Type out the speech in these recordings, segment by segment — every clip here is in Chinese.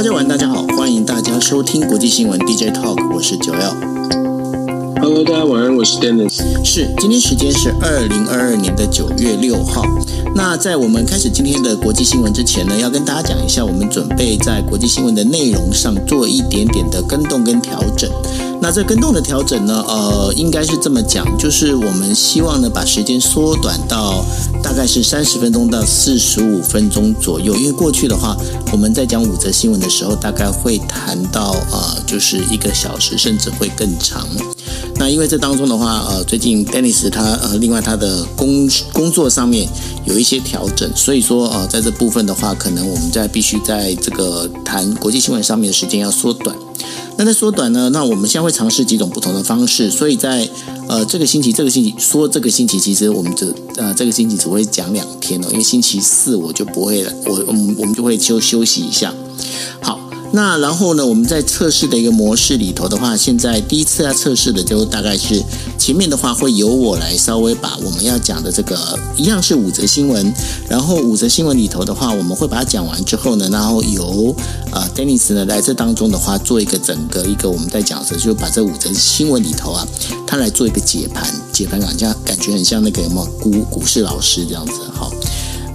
大家晚，大家好，欢迎大家收听国际新闻 DJ Talk，我是九幺。Hello，大家晚安，我是 Dennis。是，今天时间是二零二二年的九月六号。那在我们开始今天的国际新闻之前呢，要跟大家讲一下，我们准备在国际新闻的内容上做一点点的更动跟调整。那这更动的调整呢，呃，应该是这么讲，就是我们希望呢，把时间缩短到大概是三十分钟到四十五分钟左右。因为过去的话，我们在讲五则新闻的时候，大概会谈到呃，就是一个小时，甚至会更长。那因为这当中的话，呃，最近 Dennis 他呃，另外他的工工作上面有一些调整，所以说呃，在这部分的话，可能我们在必须在这个谈国际新闻上面的时间要缩短。那在缩短呢，那我们现在会尝试几种不同的方式，所以在呃这个星期，这个星期说这个星期，其实我们只呃这个星期只会讲两天哦，因为星期四我就不会了，我我们我们就会休休息一下。好。那然后呢，我们在测试的一个模式里头的话，现在第一次要测试的就大概是前面的话会由我来稍微把我们要讲的这个一样是五则新闻，然后五则新闻里头的话，我们会把它讲完之后呢，然后由呃 Dennis 呢来这当中的话做一个整个一个我们在讲的，就把这五则新闻里头啊，他来做一个解盘，解盘感觉感觉很像那个什么股股市老师这样子，好。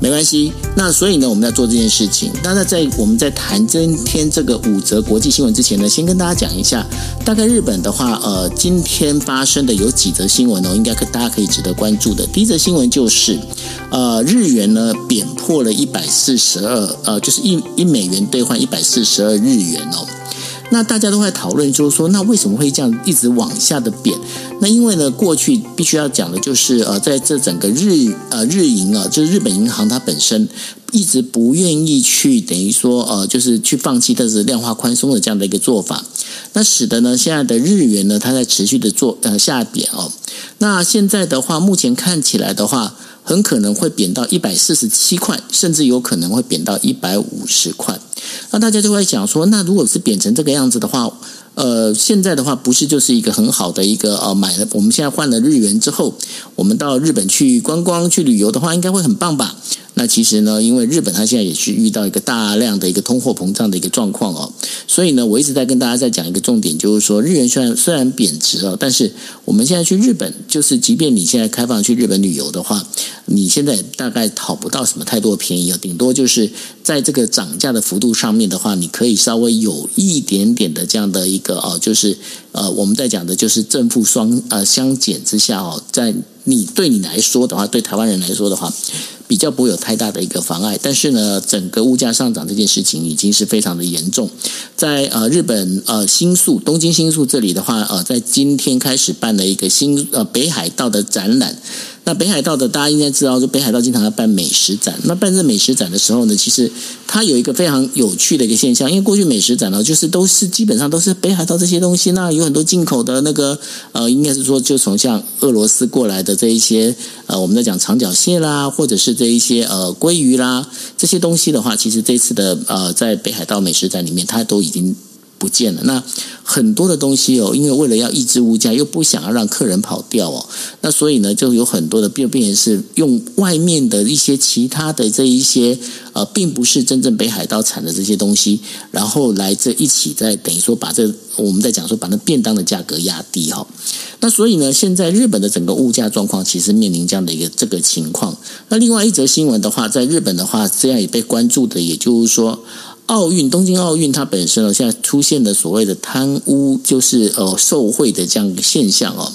没关系，那所以呢，我们在做这件事情。那在我们在谈今天这个五则国际新闻之前呢，先跟大家讲一下，大概日本的话，呃，今天发生的有几则新闻哦，应该可大家可以值得关注的。第一则新闻就是，呃，日元呢贬破了一百四十二，呃，就是一一美元兑换一百四十二日元哦。那大家都在讨论，就是说，那为什么会这样一直往下的贬？那因为呢，过去必须要讲的就是，呃，在这整个日呃日银啊，就是日本银行它本身一直不愿意去等于说，呃，就是去放弃它是量化宽松的这样的一个做法，那使得呢现在的日元呢，它在持续的做呃下贬哦。那现在的话，目前看起来的话，很可能会贬到一百四十七块，甚至有可能会贬到一百五十块。那大家就会想说，那如果是贬成这个样子的话，呃，现在的话不是就是一个很好的一个呃，买了我们现在换了日元之后，我们到日本去观光去旅游的话，应该会很棒吧？那其实呢，因为日本它现在也是遇到一个大量的一个通货膨胀的一个状况哦，所以呢，我一直在跟大家在讲一个重点，就是说日元虽然虽然贬值了，但是我们现在去日本，就是即便你现在开放去日本旅游的话，你现在大概讨不到什么太多便宜哦，顶多就是在这个涨价的幅度上面的话，你可以稍微有一点点的这样的一个哦，就是呃，我们在讲的就是正负双呃相减之下哦，在你对你来说的话，对台湾人来说的话。比较不会有太大的一个妨碍，但是呢，整个物价上涨这件事情已经是非常的严重。在呃日本呃新宿东京新宿这里的话，呃，在今天开始办了一个新呃北海道的展览。那北海道的大家应该知道，就北海道经常要办美食展。那办这美食展的时候呢，其实它有一个非常有趣的一个现象，因为过去美食展呢，就是都是基本上都是北海道这些东西，那有很多进口的那个呃，应该是说就从像俄罗斯过来的这一些呃，我们在讲长脚蟹啦，或者是这一些呃鲑鱼啦这些东西的话，其实这次的呃在北海道美食展里面，它都已经。不见了。那很多的东西哦，因为为了要抑制物价，又不想要让客人跑掉哦，那所以呢，就有很多的变变成是用外面的一些其他的这一些呃，并不是真正北海道产的这些东西，然后来这一起在等于说把这我们在讲说把那便当的价格压低哈。那所以呢，现在日本的整个物价状况其实面临这样的一个这个情况。那另外一则新闻的话，在日本的话，这样也被关注的，也就是说。奥运，东京奥运，它本身呢，现在出现的所谓的贪污，就是呃受贿的这样一个现象哦。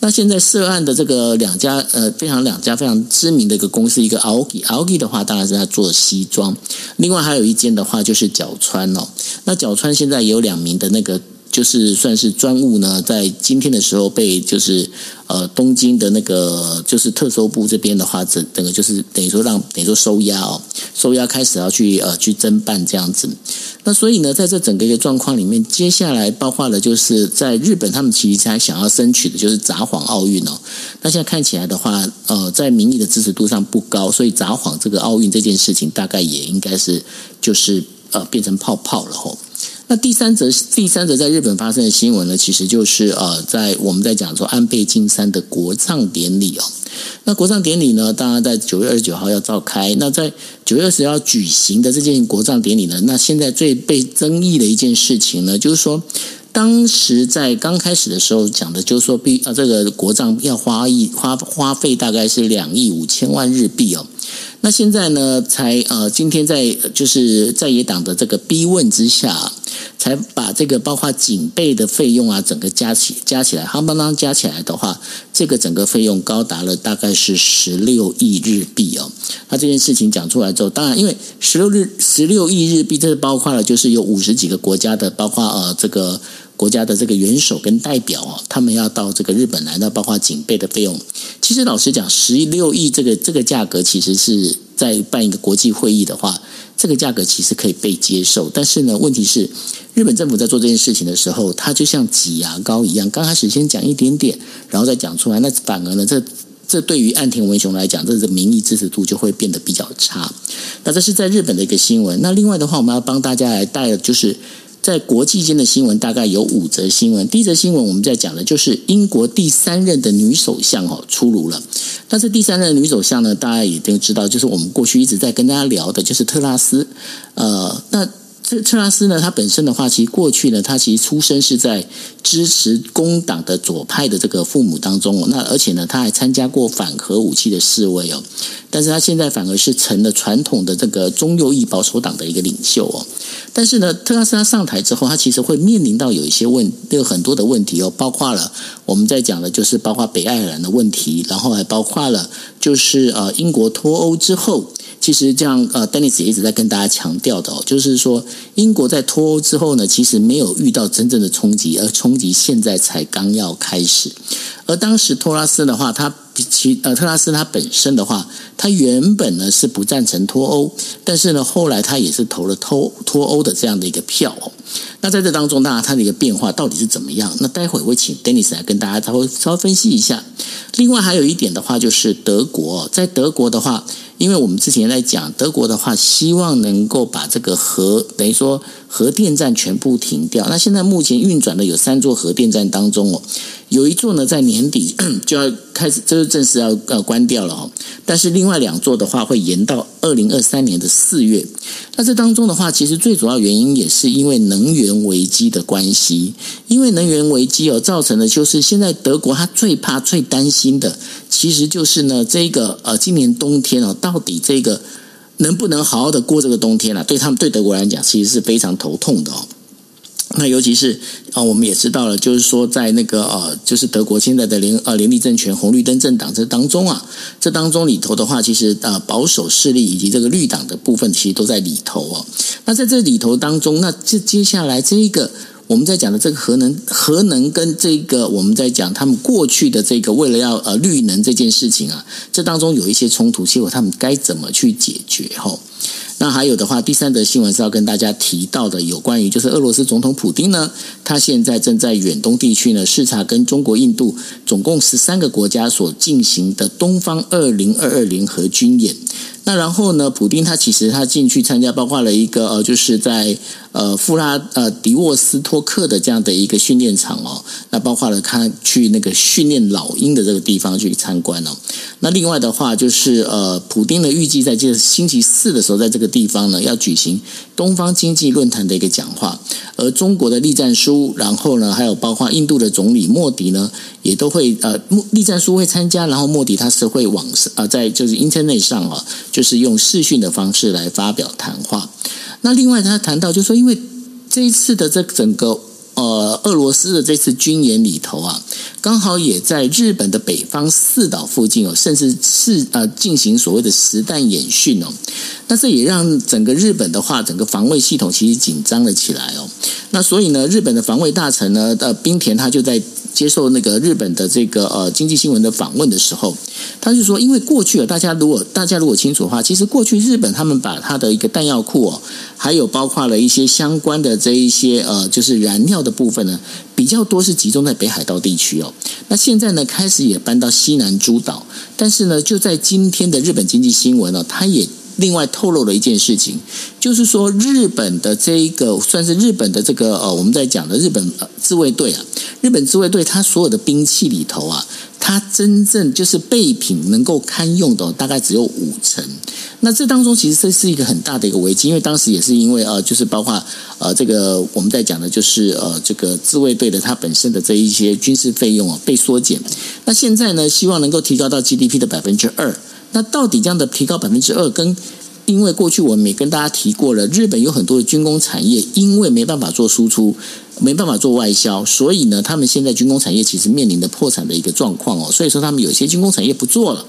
那现在涉案的这个两家呃非常两家非常知名的一个公司，一个 Aoki，Aoki 的话当然是在做西装，另外还有一间的话就是角川哦。那角川现在有两名的那个。就是算是专务呢，在今天的时候被就是呃东京的那个就是特搜部这边的话，整整个就是等于说让等于说收押哦，收押开始要去呃去侦办这样子。那所以呢，在这整个一个状况里面，接下来包括了就是在日本，他们其实还想要争取的就是札幌奥运哦。那现在看起来的话，呃，在民意的支持度上不高，所以札幌这个奥运这件事情大概也应该是就是呃变成泡泡了吼。那第三则，第三则在日本发生的新闻呢，其实就是呃，在我们在讲说安倍晋三的国葬典礼哦。那国葬典礼呢，当然在九月二十九号要召开。那在九月二十号举行的这件国葬典礼呢，那现在最被争议的一件事情呢，就是说，当时在刚开始的时候讲的，就是说必啊，这个国葬要花一花花费大概是两亿五千万日币哦。那现在呢，才呃，今天在就是在野党的这个逼问之下。才把这个包括警备的费用啊，整个加起加起来，夯邦当加起来的话，这个整个费用高达了大概是十六亿日币哦。那这件事情讲出来之后，当然因为十六日十六亿日币，这是包括了就是有五十几个国家的，包括呃这个国家的这个元首跟代表哦，他们要到这个日本来，那包括警备的费用。其实老实讲，十六亿这个这个价格，其实是在办一个国际会议的话。这个价格其实可以被接受，但是呢，问题是日本政府在做这件事情的时候，它就像挤牙膏一样，刚开始先讲一点点，然后再讲出来，那反而呢，这这对于岸田文雄来讲，这个民意支持度就会变得比较差。那这是在日本的一个新闻。那另外的话，我们要帮大家来带的就是。在国际间的新闻大概有五则新闻。第一则新闻我们在讲的就是英国第三任的女首相哦出炉了。但是第三任女首相呢，大家也都知道，就是我们过去一直在跟大家聊的，就是特拉斯。呃，那。这特拉斯呢，他本身的话，其实过去呢，他其实出生是在支持工党的左派的这个父母当中哦。那而且呢，他还参加过反核武器的示威哦。但是他现在反而是成了传统的这个中右翼保守党的一个领袖哦。但是呢，特拉斯他上台之后，他其实会面临到有一些问，有很多的问题哦，包括了我们在讲的，就是包括北爱尔兰的问题，然后还包括了就是呃英国脱欧之后。其实这样，呃，Dennis 一直在跟大家强调的哦，就是说，英国在脱欧之后呢，其实没有遇到真正的冲击，而冲击现在才刚要开始。而当时托拉斯的话，他其呃特拉斯他本身的话，他原本呢是不赞成脱欧，但是呢后来他也是投了脱脱欧的这样的一个票哦。那在这当中，当然他的一个变化到底是怎么样？那待会我会请 Dennis 来跟大家稍微稍微分析一下。另外还有一点的话，就是德国，在德国的话。因为我们之前在讲德国的话，希望能够把这个核等于说核电站全部停掉。那现在目前运转的有三座核电站当中哦，有一座呢在年底 就要开始，就是正式要要关掉了哦。但是另外两座的话会延到二零二三年的四月。那这当中的话，其实最主要原因也是因为能源危机的关系。因为能源危机哦，造成的就是现在德国他最怕、最担心的，其实就是呢这个呃今年冬天哦。到底这个能不能好好的过这个冬天啊？对他们对德国来讲，其实是非常头痛的哦。那尤其是啊，我们也知道了，就是说在那个呃，就是德国现在的联呃联立政权红绿灯政党这当中啊，这当中里头的话，其实呃保守势力以及这个绿党的部分，其实都在里头哦。那在这里头当中，那这接下来这一个。我们在讲的这个核能，核能跟这个我们在讲他们过去的这个为了要呃绿能这件事情啊，这当中有一些冲突，结果他们该怎么去解决？吼，那还有的话，第三则新闻是要跟大家提到的，有关于就是俄罗斯总统普丁呢，他现在正在远东地区呢视察跟中国、印度总共十三个国家所进行的东方二零二二联合军演。那然后呢，普丁他其实他进去参加，包括了一个呃，就是在呃富拉呃迪沃斯托克的这样的一个训练场哦。那包括了他去那个训练老鹰的这个地方去参观哦。那另外的话，就是呃，普丁呢预计在这星期四的时候，在这个地方呢要举行东方经济论坛的一个讲话。而中国的栗战书，然后呢，还有包括印度的总理莫迪呢，也都会呃，栗战书会参加，然后莫迪他是会网上啊，在就是 Internet 上啊。就是用视讯的方式来发表谈话。那另外他谈到，就说因为这一次的这整个呃俄罗斯的这次军演里头啊，刚好也在日本的北方四岛附近哦，甚至是呃进行所谓的实弹演训哦。那这也让整个日本的话，整个防卫系统其实紧张了起来哦。那所以呢，日本的防卫大臣呢，呃，冰田他就在。接受那个日本的这个呃经济新闻的访问的时候，他就说，因为过去啊，大家如果大家如果清楚的话，其实过去日本他们把他的一个弹药库哦，还有包括了一些相关的这一些呃，就是燃料的部分呢，比较多是集中在北海道地区哦。那现在呢，开始也搬到西南诸岛，但是呢，就在今天的日本经济新闻呢，他也另外透露了一件事情，就是说日本的这一个算是日本的这个呃，我们在讲的日本自卫队啊，日本自卫队它所有的兵器里头啊，它真正就是备品能够堪用的大概只有五成。那这当中其实这是一个很大的一个危机，因为当时也是因为呃，就是包括呃这个我们在讲的就是呃这个自卫队的它本身的这一些军事费用啊被缩减。那现在呢，希望能够提高到 GDP 的百分之二。那到底这样的提高百分之二，跟因为过去我们也跟大家提过了，日本有很多的军工产业，因为没办法做输出，没办法做外销，所以呢，他们现在军工产业其实面临的破产的一个状况哦。所以说，他们有些军工产业不做了。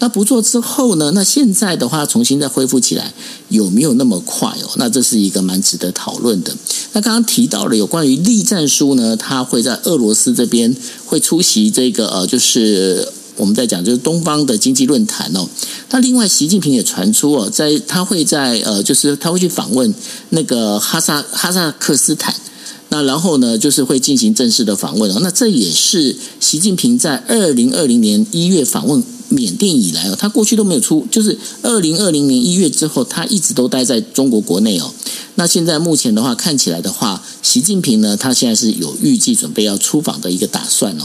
那不做之后呢，那现在的话重新再恢复起来，有没有那么快哦？那这是一个蛮值得讨论的。那刚刚提到了有关于栗战书呢，他会在俄罗斯这边会出席这个呃，就是。我们在讲就是东方的经济论坛哦，那另外习近平也传出哦，在他会在呃，就是他会去访问那个哈萨哈萨克斯坦，那然后呢，就是会进行正式的访问哦，那这也是习近平在二零二零年一月访问缅甸以来哦，他过去都没有出，就是二零二零年一月之后，他一直都待在中国国内哦。那现在目前的话，看起来的话，习近平呢，他现在是有预计准备要出访的一个打算哦。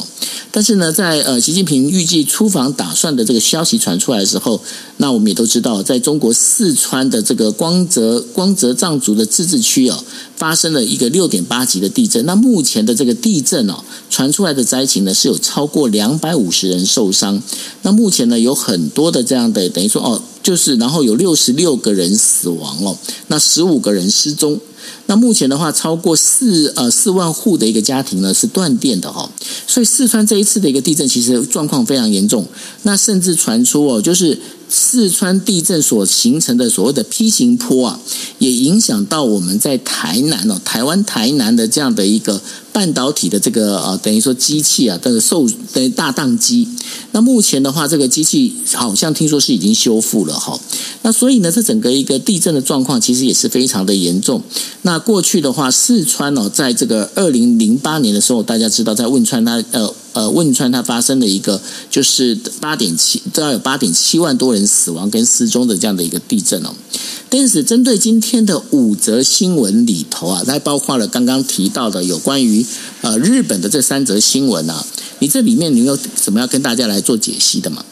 但是呢，在呃，习近平预计出访打算的这个消息传出来的时候，那我们也都知道，在中国四川的这个光泽光泽藏族的自治区哦，发生了一个六点八级的地震。那目前的这个地震哦，传出来的灾情呢，是有超过两百五十人受伤。那目前呢，有很多的这样的，等于说哦。就是，然后有六十六个人死亡了，那十五个人失踪。那目前的话，超过四呃四万户的一个家庭呢是断电的哈。所以四川这一次的一个地震，其实状况非常严重。那甚至传出哦，就是。四川地震所形成的所谓的 P 型坡啊，也影响到我们在台南哦，台湾台南的这样的一个半导体的这个呃，等于说机器啊，这个受等于大宕机。那目前的话，这个机器好像听说是已经修复了哈。那所以呢，这整个一个地震的状况其实也是非常的严重。那过去的话，四川哦，在这个二零零八年的时候，大家知道在汶川它呃。呃，汶川它发生的一个就是八点七，都要有八点七万多人死亡跟失踪的这样的一个地震哦。但是针对今天的五则新闻里头啊，它包括了刚刚提到的有关于呃日本的这三则新闻啊，你这里面你有什么要跟大家来做解析的吗？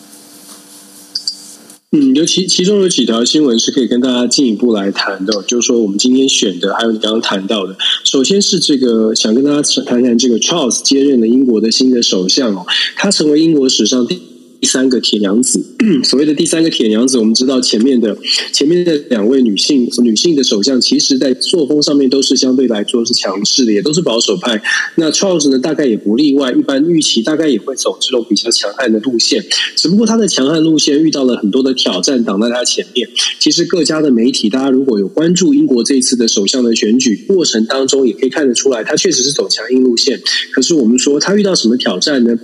嗯，尤其其中有几条新闻是可以跟大家进一步来谈的，就是说我们今天选的，还有你刚刚谈到的，首先是这个想跟大家谈谈这个 Charles 接任的英国的新的首相哦，他成为英国史上第。第三个铁娘子，所谓的第三个铁娘子，我们知道前面的前面的两位女性女性的首相，其实在作风上面都是相对来说是强势的，也都是保守派。那 Charles 呢，大概也不例外，一般预期大概也会走这种比较强悍的路线。只不过他的强悍路线遇到了很多的挑战，挡在他前面。其实各家的媒体，大家如果有关注英国这一次的首相的选举过程当中，也可以看得出来，他确实是走强硬路线。可是我们说他遇到什么挑战呢？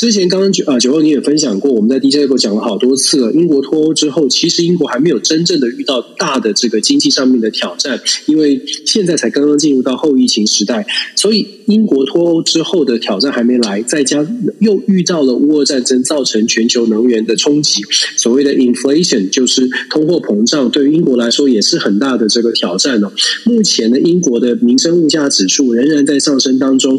之前刚刚九啊九二你也分享过，我们在 DJ 里讲了好多次了。英国脱欧之后，其实英国还没有真正的遇到大的这个经济上面的挑战，因为现在才刚刚进入到后疫情时代，所以英国脱欧之后的挑战还没来，再加又遇到了乌俄战争造成全球能源的冲击，所谓的 inflation 就是通货膨胀，对于英国来说也是很大的这个挑战哦。目前呢，英国的民生物价指数仍然在上升当中。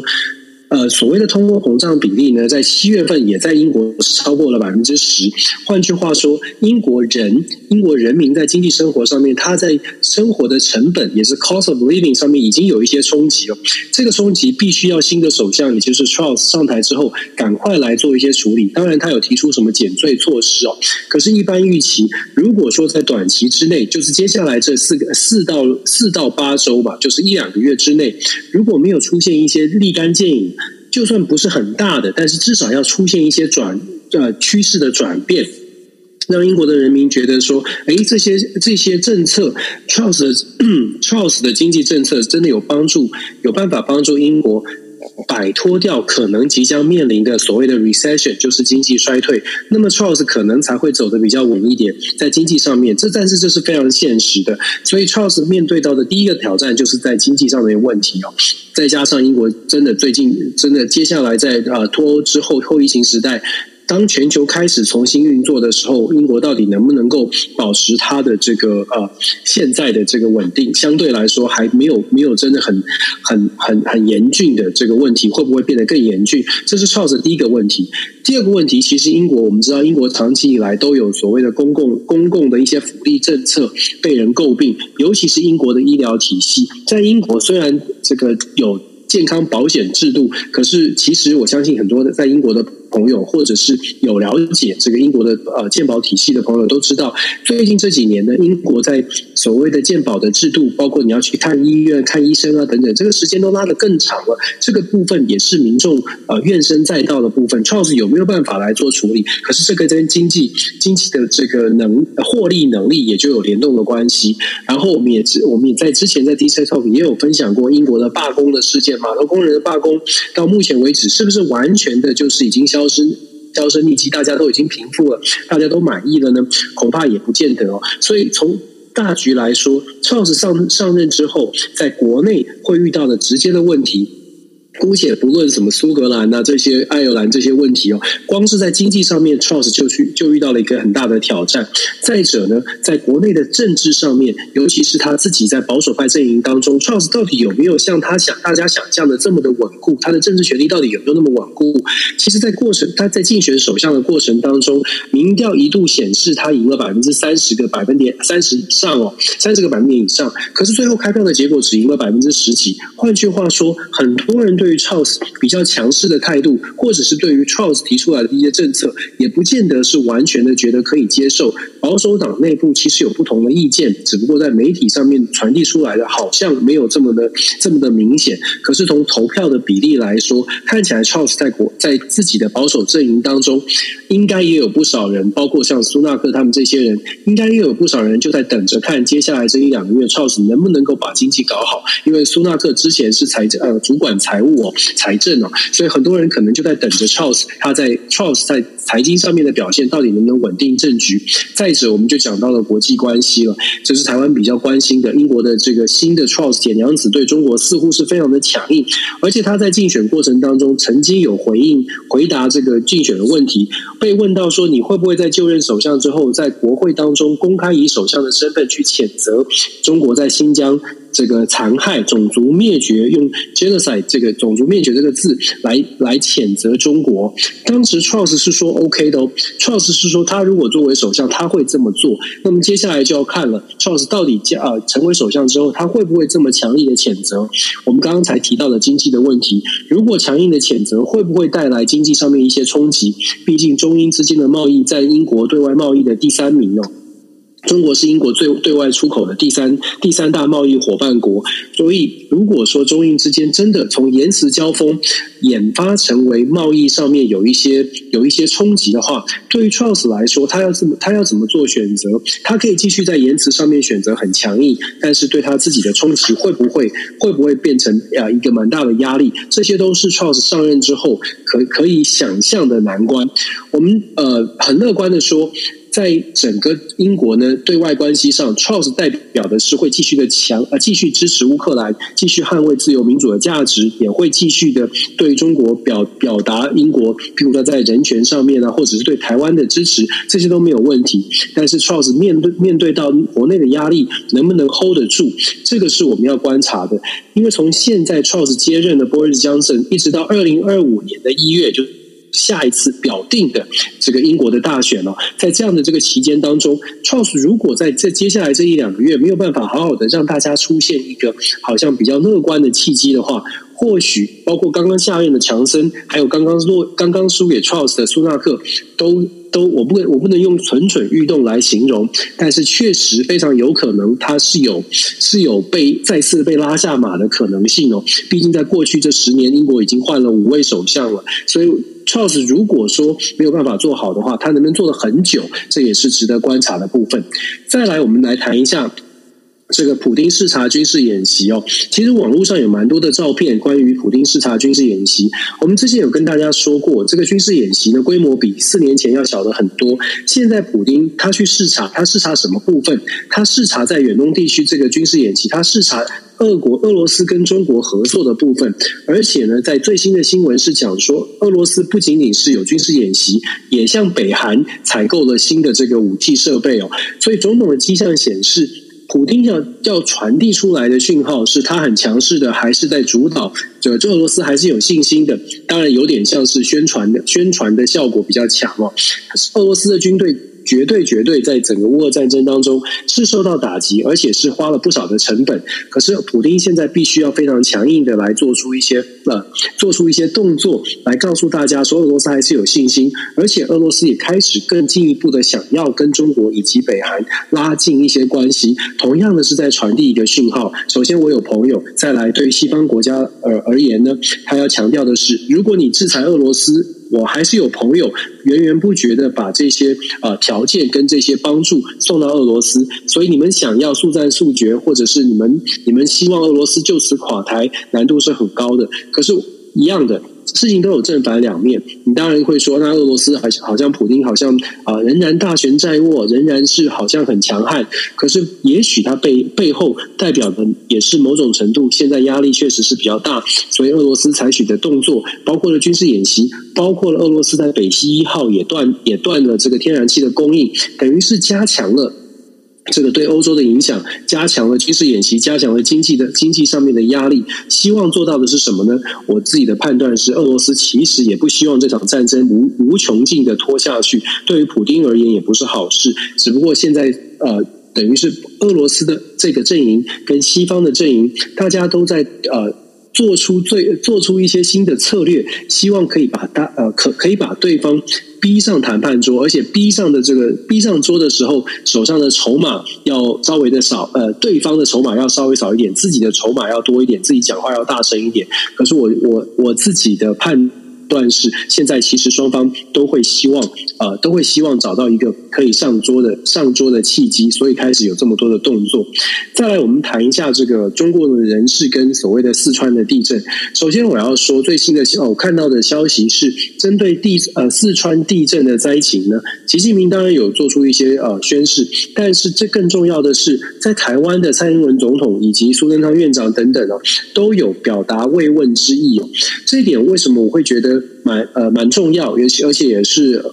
呃，所谓的通货膨胀比例呢，在七月份也在英国是超过了百分之十。换句话说，英国人、英国人民在经济生活上面，他在生活的成本也是 cost of living 上面已经有一些冲击了。这个冲击必须要新的首相，也就是 Charles 上台之后，赶快来做一些处理。当然，他有提出什么减税措施哦。可是，一般预期，如果说在短期之内，就是接下来这四个四到四到八周吧，就是一两个月之内，如果没有出现一些立竿见影。就算不是很大的，但是至少要出现一些转呃趋势的转变，让英国的人民觉得说，哎，这些这些政策，Charles 的 Charles 的经济政策真的有帮助，有办法帮助英国。摆脱掉可能即将面临的所谓的 recession，就是经济衰退，那么 Charles 可能才会走得比较稳一点，在经济上面，这但是这是非常现实的。所以 Charles 面对到的第一个挑战就是在经济上的问题哦，再加上英国真的最近真的接下来在啊脱欧之后后疫情时代。当全球开始重新运作的时候，英国到底能不能够保持它的这个呃现在的这个稳定？相对来说还没有没有真的很很很很严峻的这个问题，会不会变得更严峻？这是 Charles 第一个问题。第二个问题，其实英国我们知道，英国长期以来都有所谓的公共公共的一些福利政策被人诟病，尤其是英国的医疗体系，在英国虽然这个有健康保险制度，可是其实我相信很多的在英国的。朋友，或者是有了解这个英国的呃鉴宝体系的朋友都知道，最近这几年呢，英国在所谓的鉴宝的制度，包括你要去看医院、看医生啊等等，这个时间都拉得更长了。这个部分也是民众呃怨声载道的部分。Charles 有没有办法来做处理？可是这个跟经济经济的这个能获利能力也就有联动的关系。然后我们也知我们也在之前在 D C Talk 也有分享过英国的罢工的事件，码头工人的罢工到目前为止是不是完全的就是已经消？销声销声匿迹，大家都已经平复了，大家都满意了呢？恐怕也不见得哦。所以从大局来说，Charles 上上任之后，在国内会遇到的直接的问题。姑且不论什么苏格兰啊这些爱尔兰这些问题哦，光是在经济上面，Charles 就去就遇到了一个很大的挑战。再者呢，在国内的政治上面，尤其是他自己在保守派阵营当中，Charles 到底有没有像他想大家想象的这么的稳固？他的政治权力到底有没有那么稳固？其实，在过程他在竞选首相的过程当中，民调一度显示他赢了百分之三十个百分点三十以上哦，三十个百分点以上。可是最后开票的结果只赢了百分之十几。换句话说，很多人。对于 Charles 比较强势的态度，或者是对于 Charles 提出来的一些政策，也不见得是完全的觉得可以接受。保守党内部其实有不同的意见，只不过在媒体上面传递出来的，好像没有这么的这么的明显。可是从投票的比例来说，看起来 Charles 在国在自己的保守阵营当中，应该也有不少人，包括像苏纳克他们这些人，应该也有不少人就在等着看接下来这一两个月 Charles 能不能够把经济搞好。因为苏纳克之前是财政呃主管财务。我财政哦，所以很多人可能就在等着 Charles，他在 Charles 在财经上面的表现到底能不能稳定政局？再者，我们就讲到了国际关系了，这是台湾比较关心的。英国的这个新的 Charles 铁娘子对中国似乎是非常的强硬，而且他在竞选过程当中曾经有回应回答这个竞选的问题，被问到说，你会不会在就任首相之后，在国会当中公开以首相的身份去谴责中国在新疆？这个残害、种族灭绝，用 genocide 这个种族灭绝这个字来来谴责中国。当时 Charles 是说 OK 的哦，Charles 是说他如果作为首相，他会这么做。那么接下来就要看了，Charles 到底啊成为首相之后，他会不会这么强力的谴责？我们刚刚才提到的经济的问题，如果强硬的谴责，会不会带来经济上面一些冲击？毕竟中中英之间的贸易在英国对外贸易的第三名哦。中国是英国最对外出口的第三第三大贸易伙伴国，所以如果说中英之间真的从言辞交锋演发成为贸易上面有一些有一些冲击的话，对于 Charles 来说，他要怎么他要怎么做选择？他可以继续在言辞上面选择很强硬，但是对他自己的冲击会不会会不会变成呃一个蛮大的压力？这些都是 Charles 上任之后可可以想象的难关。我们呃很乐观的说。在整个英国呢，对外关系上，Charles 代表的是会继续的强，呃，继续支持乌克兰，继续捍卫自由民主的价值，也会继续的对中国表表达英国，譬如说在人权上面啊，或者是对台湾的支持，这些都没有问题。但是 Charles 面对面对到国内的压力，能不能 hold 得住？这个是我们要观察的。因为从现在 Charles 接任的 Boris Johnson，一直到二零二五年的一月就。下一次表定的这个英国的大选哦，在这样的这个期间当中创数如果在这接下来这一两个月没有办法好好的让大家出现一个好像比较乐观的契机的话，或许包括刚刚下任的强森，还有刚刚落刚刚输给 Charles 的苏纳克，都都我不我不能用蠢蠢欲动来形容，但是确实非常有可能他是有是有被再次被拉下马的可能性哦。毕竟在过去这十年，英国已经换了五位首相了，所以。Charles 如果说没有办法做好的话，他能不能做得很久，这也是值得观察的部分。再来，我们来谈一下这个普丁视察军事演习哦。其实网络上有蛮多的照片，关于普丁视察军事演习。我们之前有跟大家说过，这个军事演习的规模比四年前要小得很多。现在普丁他去视察，他视察什么部分？他视察在远东地区这个军事演习，他视察。俄国俄罗斯跟中国合作的部分，而且呢，在最新的新闻是讲说，俄罗斯不仅仅是有军事演习，也向北韩采购了新的这个武器设备哦。所以，种种的迹象显示，普京要要传递出来的讯号是他很强势的，还是在主导？这俄罗斯还是有信心的。当然，有点像是宣传的，宣传的效果比较强哦。俄罗斯的军队。绝对绝对，在整个乌俄战争当中是受到打击，而且是花了不少的成本。可是普丁现在必须要非常强硬的来做出一些呃，做出一些动作，来告诉大家说俄罗斯还是有信心，而且俄罗斯也开始更进一步的想要跟中国以及北韩拉近一些关系。同样的是在传递一个讯号。首先，我有朋友再来，对于西方国家而而言呢，他要强调的是，如果你制裁俄罗斯。我还是有朋友源源不绝的把这些呃条件跟这些帮助送到俄罗斯，所以你们想要速战速决，或者是你们你们希望俄罗斯就此垮台，难度是很高的。可是，一样的。事情都有正反两面，你当然会说，那俄罗斯好像好像普丁好像啊、仍然大权在握，仍然是好像很强悍。可是，也许他背背后代表的也是某种程度，现在压力确实是比较大，所以俄罗斯采取的动作，包括了军事演习，包括了俄罗斯在北溪一号也断也断了这个天然气的供应，等于是加强了。这个对欧洲的影响，加强了军事演习，加强了经济的经济上面的压力。希望做到的是什么呢？我自己的判断是，俄罗斯其实也不希望这场战争无无穷尽的拖下去。对于普丁而言，也不是好事。只不过现在呃，等于是俄罗斯的这个阵营跟西方的阵营，大家都在呃。做出最做出一些新的策略，希望可以把大呃可可以把对方逼上谈判桌，而且逼上的这个逼上桌的时候，手上的筹码要稍微的少，呃，对方的筹码要稍微少一点，自己的筹码要多一点，自己讲话要大声一点。可是我我我自己的判。但是现在其实双方都会希望，呃，都会希望找到一个可以上桌的上桌的契机，所以开始有这么多的动作。再来，我们谈一下这个中国的人事跟所谓的四川的地震。首先，我要说最新的哦，我看到的消息是针对地呃四川地震的灾情呢，习近平当然有做出一些呃宣示，但是这更重要的是，在台湾的蔡英文总统以及苏贞昌院长等等哦，都有表达慰问之意哦。这一点为什么我会觉得？蛮呃蛮重要，尤其而且也是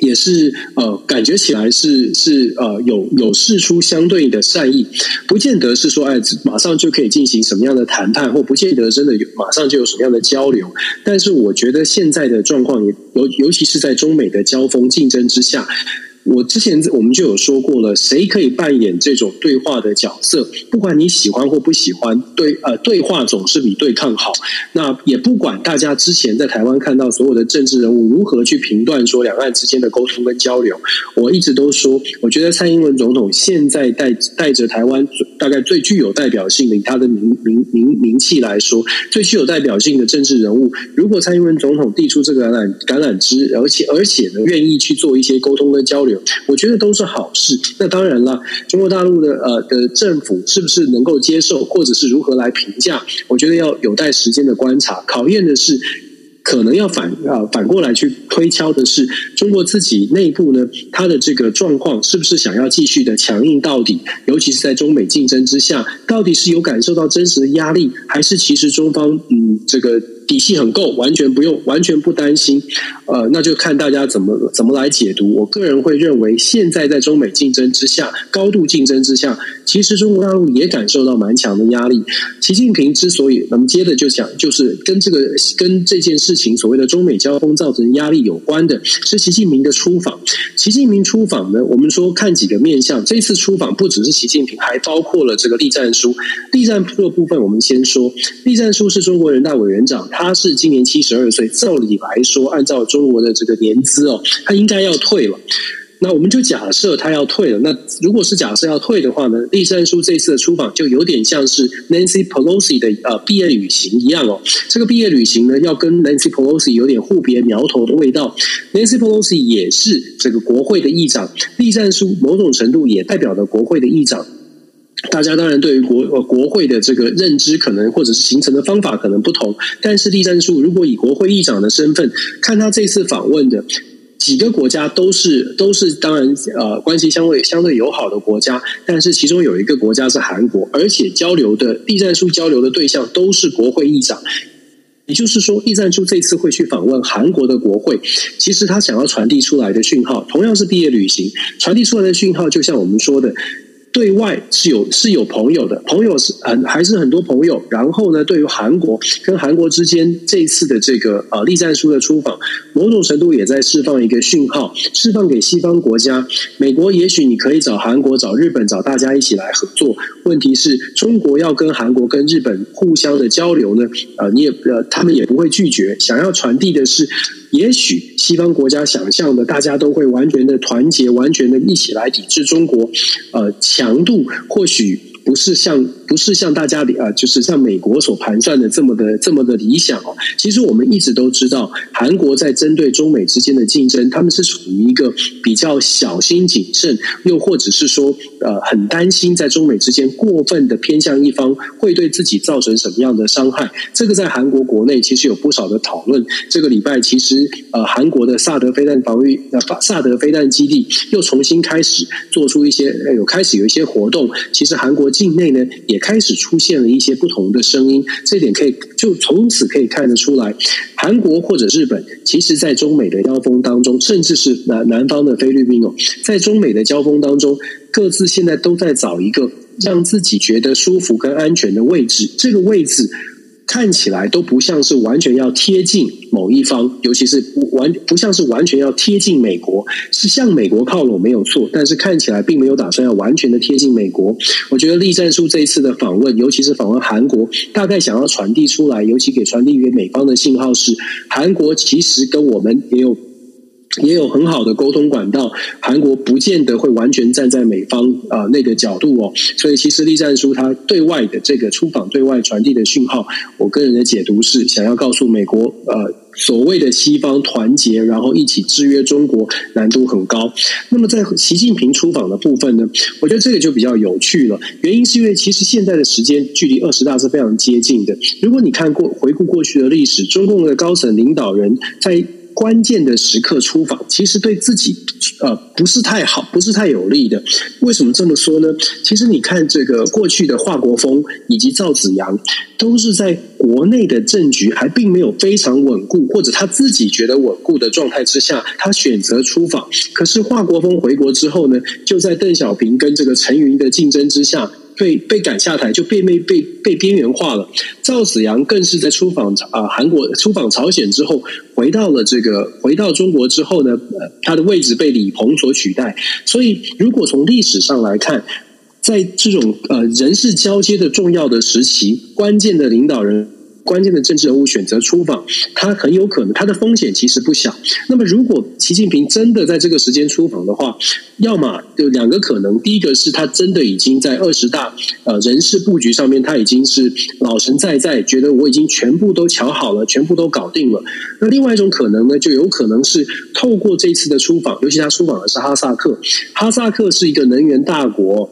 也是呃感觉起来是是呃有有示出相对的善意，不见得是说哎马上就可以进行什么样的谈判，或不见得真的有马上就有什么样的交流。但是我觉得现在的状况尤尤其是在中美的交锋竞争之下。我之前我们就有说过了，谁可以扮演这种对话的角色？不管你喜欢或不喜欢，对呃，对话总是比对抗好。那也不管大家之前在台湾看到所有的政治人物如何去评断说两岸之间的沟通跟交流，我一直都说，我觉得蔡英文总统现在带带着台湾大概最具有代表性的，以他的名名名名气来说，最具有代表性的政治人物，如果蔡英文总统递出这个橄榄橄榄枝，而且而且呢，愿意去做一些沟通跟交流。我觉得都是好事。那当然了，中国大陆的呃的政府是不是能够接受，或者是如何来评价？我觉得要有待时间的观察。考验的是，可能要反啊反过来去推敲的是，中国自己内部呢，它的这个状况是不是想要继续的强硬到底？尤其是在中美竞争之下，到底是有感受到真实的压力，还是其实中方嗯这个？底气很够，完全不用，完全不担心。呃，那就看大家怎么怎么来解读。我个人会认为，现在在中美竞争之下，高度竞争之下，其实中国大陆也感受到蛮强的压力。习近平之所以，那么接着就讲，就是跟这个跟这件事情所谓的中美交锋造成压力有关的，是习近平的出访。习近平出访呢，我们说看几个面向。这次出访不只是习近平，还包括了这个栗战书。栗战书的部分，我们先说，栗战书是中国人大委员长。他是今年七十二岁，照理来说，按照中国的这个年资哦，他应该要退了。那我们就假设他要退了。那如果是假设要退的话呢，栗战书这次的出访就有点像是 Nancy Pelosi 的呃毕业旅行一样哦。这个毕业旅行呢，要跟 Nancy Pelosi 有点互别苗头的味道。Nancy Pelosi 也是这个国会的议长，栗战书某种程度也代表了国会的议长。大家当然对于国呃国会的这个认知可能或者是形成的方法可能不同，但是栗战书如果以国会议长的身份看他这次访问的几个国家都是都是当然呃关系相对相对友好的国家，但是其中有一个国家是韩国，而且交流的栗战书交流的对象都是国会议长。也就是说，栗战书这次会去访问韩国的国会，其实他想要传递出来的讯号，同样是毕业旅行，传递出来的讯号，就像我们说的。对外是有是有朋友的，朋友是很还是很多朋友。然后呢，对于韩国跟韩国之间这一次的这个呃栗战书的出访，某种程度也在释放一个讯号，释放给西方国家。美国也许你可以找韩国、找日本、找大家一起来合作。问题是中国要跟韩国跟日本互相的交流呢？呃，你也呃，他们也不会拒绝。想要传递的是。也许西方国家想象的，大家都会完全的团结，完全的一起来抵制中国，呃，强度或许不是像。不是像大家的啊，就是像美国所盘算的这么的这么的理想哦。其实我们一直都知道，韩国在针对中美之间的竞争，他们是处于一个比较小心谨慎，又或者是说呃很担心在中美之间过分的偏向一方会对自己造成什么样的伤害。这个在韩国国内其实有不少的讨论。这个礼拜其实呃韩国的萨德飞弹防御呃萨德飞弹基地又重新开始做出一些有开始有一些活动。其实韩国境内呢也。开始出现了一些不同的声音，这点可以就从此可以看得出来，韩国或者日本，其实在中美的交锋当中，甚至是南南方的菲律宾哦，在中美的交锋当中，各自现在都在找一个让自己觉得舒服跟安全的位置，这个位置。看起来都不像是完全要贴近某一方，尤其是不完不像是完全要贴近美国，是向美国靠拢没有错，但是看起来并没有打算要完全的贴近美国。我觉得栗战书这一次的访问，尤其是访问韩国，大概想要传递出来，尤其给传递给美方的信号是，韩国其实跟我们也有。也有很好的沟通管道，韩国不见得会完全站在美方啊、那个角度哦，所以其实栗战书他对外的这个出访对外传递的讯号，我个人的解读是想要告诉美国，呃，所谓的西方团结，然后一起制约中国难度很高。那么在习近平出访的部分呢，我觉得这个就比较有趣了，原因是因为其实现在的时间距离二十大是非常接近的。如果你看过回顾过去的历史，中共的高层领导人在关键的时刻出访，其实对自己呃不是太好，不是太有利的。为什么这么说呢？其实你看这个过去的华国锋以及赵紫阳，都是在国内的政局还并没有非常稳固，或者他自己觉得稳固的状态之下，他选择出访。可是华国锋回国之后呢，就在邓小平跟这个陈云的竞争之下。被被赶下台，就被被被被边缘化了。赵子阳更是在出访啊韩国、出访朝鲜之后，回到了这个回到中国之后呢，呃，他的位置被李鹏所取代。所以，如果从历史上来看，在这种呃人事交接的重要的时期，关键的领导人。关键的政治人物选择出访，他很有可能他的风险其实不小。那么，如果习近平真的在这个时间出访的话，要么有两个可能：第一个是他真的已经在二十大呃人事布局上面，他已经是老神在在，觉得我已经全部都瞧好了，全部都搞定了。那另外一种可能呢，就有可能是透过这次的出访，尤其他出访的是哈萨克，哈萨克是一个能源大国。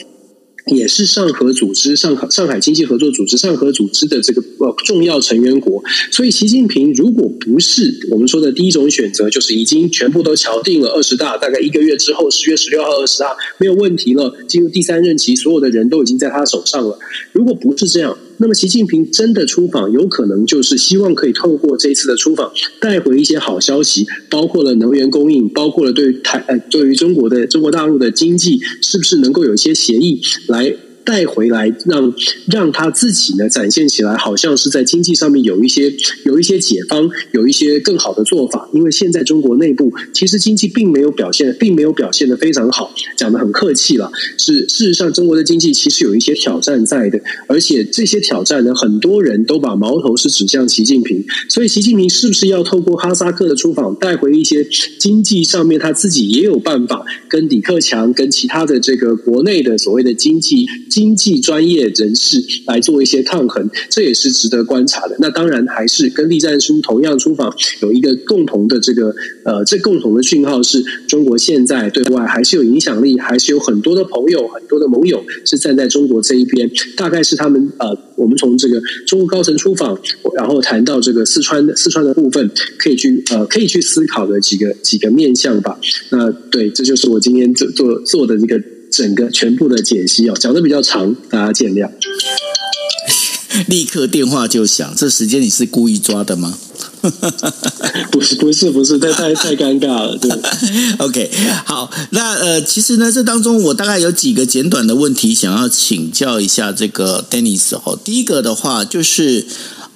也是上合组织、上海上海经济合作组织、上合组织的这个呃重要成员国，所以习近平如果不是我们说的第一种选择，就是已经全部都敲定了二十大，大概一个月之后，十月十六号二十大没有问题了，进入第三任期，所有的人都已经在他手上了。如果不是这样。那么，习近平真的出访，有可能就是希望可以透过这一次的出访，带回一些好消息，包括了能源供应，包括了对台呃对于中国的中国大陆的经济，是不是能够有一些协议来。带回来，让让他自己呢展现起来，好像是在经济上面有一些有一些解方，有一些更好的做法。因为现在中国内部其实经济并没有表现，并没有表现得非常好，讲得很客气了。是事实上，中国的经济其实有一些挑战在的，而且这些挑战呢，很多人都把矛头是指向习近平。所以，习近平是不是要透过哈萨克的出访，带回一些经济上面他自己也有办法跟李克强、跟其他的这个国内的所谓的经济。经济专业人士来做一些抗衡，这也是值得观察的。那当然还是跟栗战书同样出访，有一个共同的这个呃，这共同的讯号是中国现在对外还是有影响力，还是有很多的朋友、很多的盟友是站在中国这一边。大概是他们呃，我们从这个中国高层出访，然后谈到这个四川四川的部分，可以去呃，可以去思考的几个几个面向吧。那对，这就是我今天做做做的这个整个全部的解析哦，讲的比较长，大家见谅。立刻电话就响，这时间你是故意抓的吗？不是不是不是，太太太尴尬了。对，OK，好，那呃，其实呢，这当中我大概有几个简短的问题想要请教一下这个 Dennis 哦。第一个的话就是，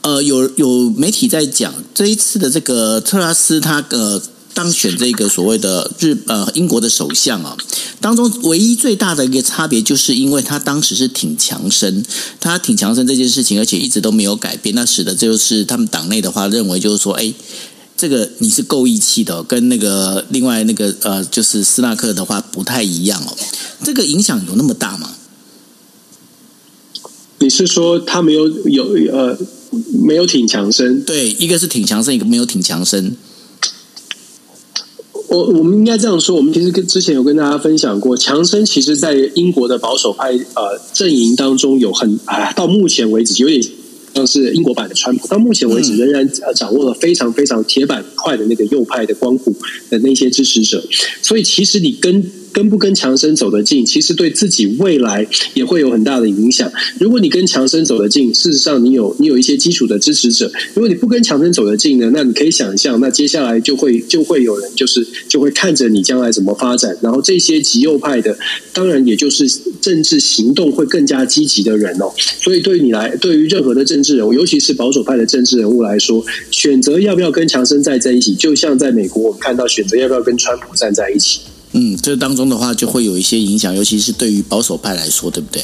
呃，有有媒体在讲这一次的这个特拉斯他呃。当选这个所谓的日呃英国的首相啊，当中唯一最大的一个差别，就是因为他当时是挺强生，他挺强生这件事情，而且一直都没有改变，那使得就是他们党内的话认为就是说，哎，这个你是够义气的，跟那个另外那个呃就是斯纳克的话不太一样哦，这个影响有那么大吗？你是说他没有有呃没有挺强生？对，一个是挺强生，一个没有挺强生。我我们应该这样说，我们其实跟之前有跟大家分享过，强生其实，在英国的保守派呃阵营当中有很啊，到目前为止有点像是英国版的川普，到目前为止仍然掌握了非常非常铁板块的那个右派的光谱的那些支持者，所以其实你跟。跟不跟强生走得近，其实对自己未来也会有很大的影响。如果你跟强生走得近，事实上你有你有一些基础的支持者；如果你不跟强生走得近呢，那你可以想象，那接下来就会就会有人就是就会看着你将来怎么发展。然后这些极右派的，当然也就是政治行动会更加积极的人哦。所以对你来，对于任何的政治人物，尤其是保守派的政治人物来说，选择要不要跟强生站在一起，就像在美国我们看到选择要不要跟川普站在一起。嗯，这当中的话就会有一些影响，尤其是对于保守派来说，对不对？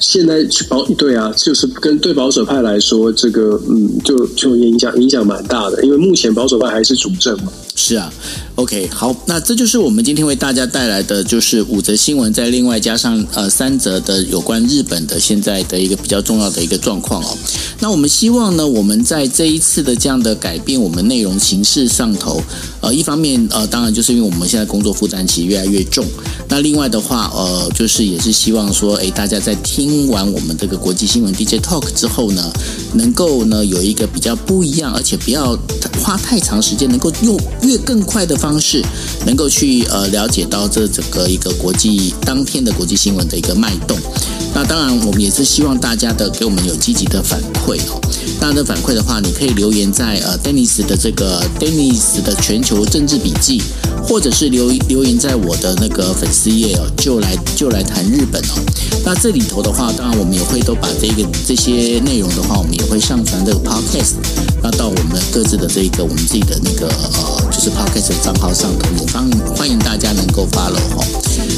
现在保对啊，就是跟对保守派来说，这个嗯，就就影响影响蛮大的，因为目前保守派还是主政嘛。是啊，OK，好，那这就是我们今天为大家带来的就是五则新闻，再另外加上呃三则的有关日本的现在的一个比较重要的一个状况哦。那我们希望呢，我们在这一次的这样的改变，我们内容形式上头，呃，一方面呃，当然就是因为我们现在工作负担其实越来越重。那另外的话，呃，就是也是希望说，诶，大家在听完我们这个国际新闻 DJ Talk 之后呢，能够呢有一个比较不一样，而且不要花太长时间，能够用。越更快的方式，能够去呃了解到这整个一个国际当天的国际新闻的一个脉动。那当然，我们也是希望大家的给我们有积极的反馈哦。大家的反馈的话，你可以留言在呃 Dennis 的这个 Dennis 的全球政治笔记，或者是留留言在我的那个粉丝页哦，就来就来谈日本哦。那这里头的话，当然我们也会都把这个这些内容的话，我们也会上传这个 Podcast，那到我们各自的这个我们自己的那个呃。就是 Podcast 的账号上头，也欢迎欢迎大家能够 follow 哈。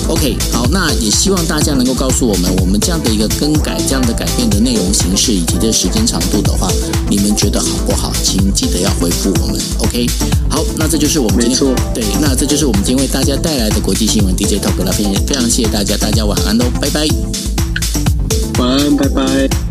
OK，好，那也希望大家能够告诉我们，我们这样的一个更改、这样的改变的内容形式以及这时间长度的话，你们觉得好不好？请记得要回复我们。OK，好，那这就是我们今天，对，那这就是我们今天为大家带来的国际新闻 DJ Talk 那边，非常谢谢大家，大家晚安喽，拜拜。晚安拜拜。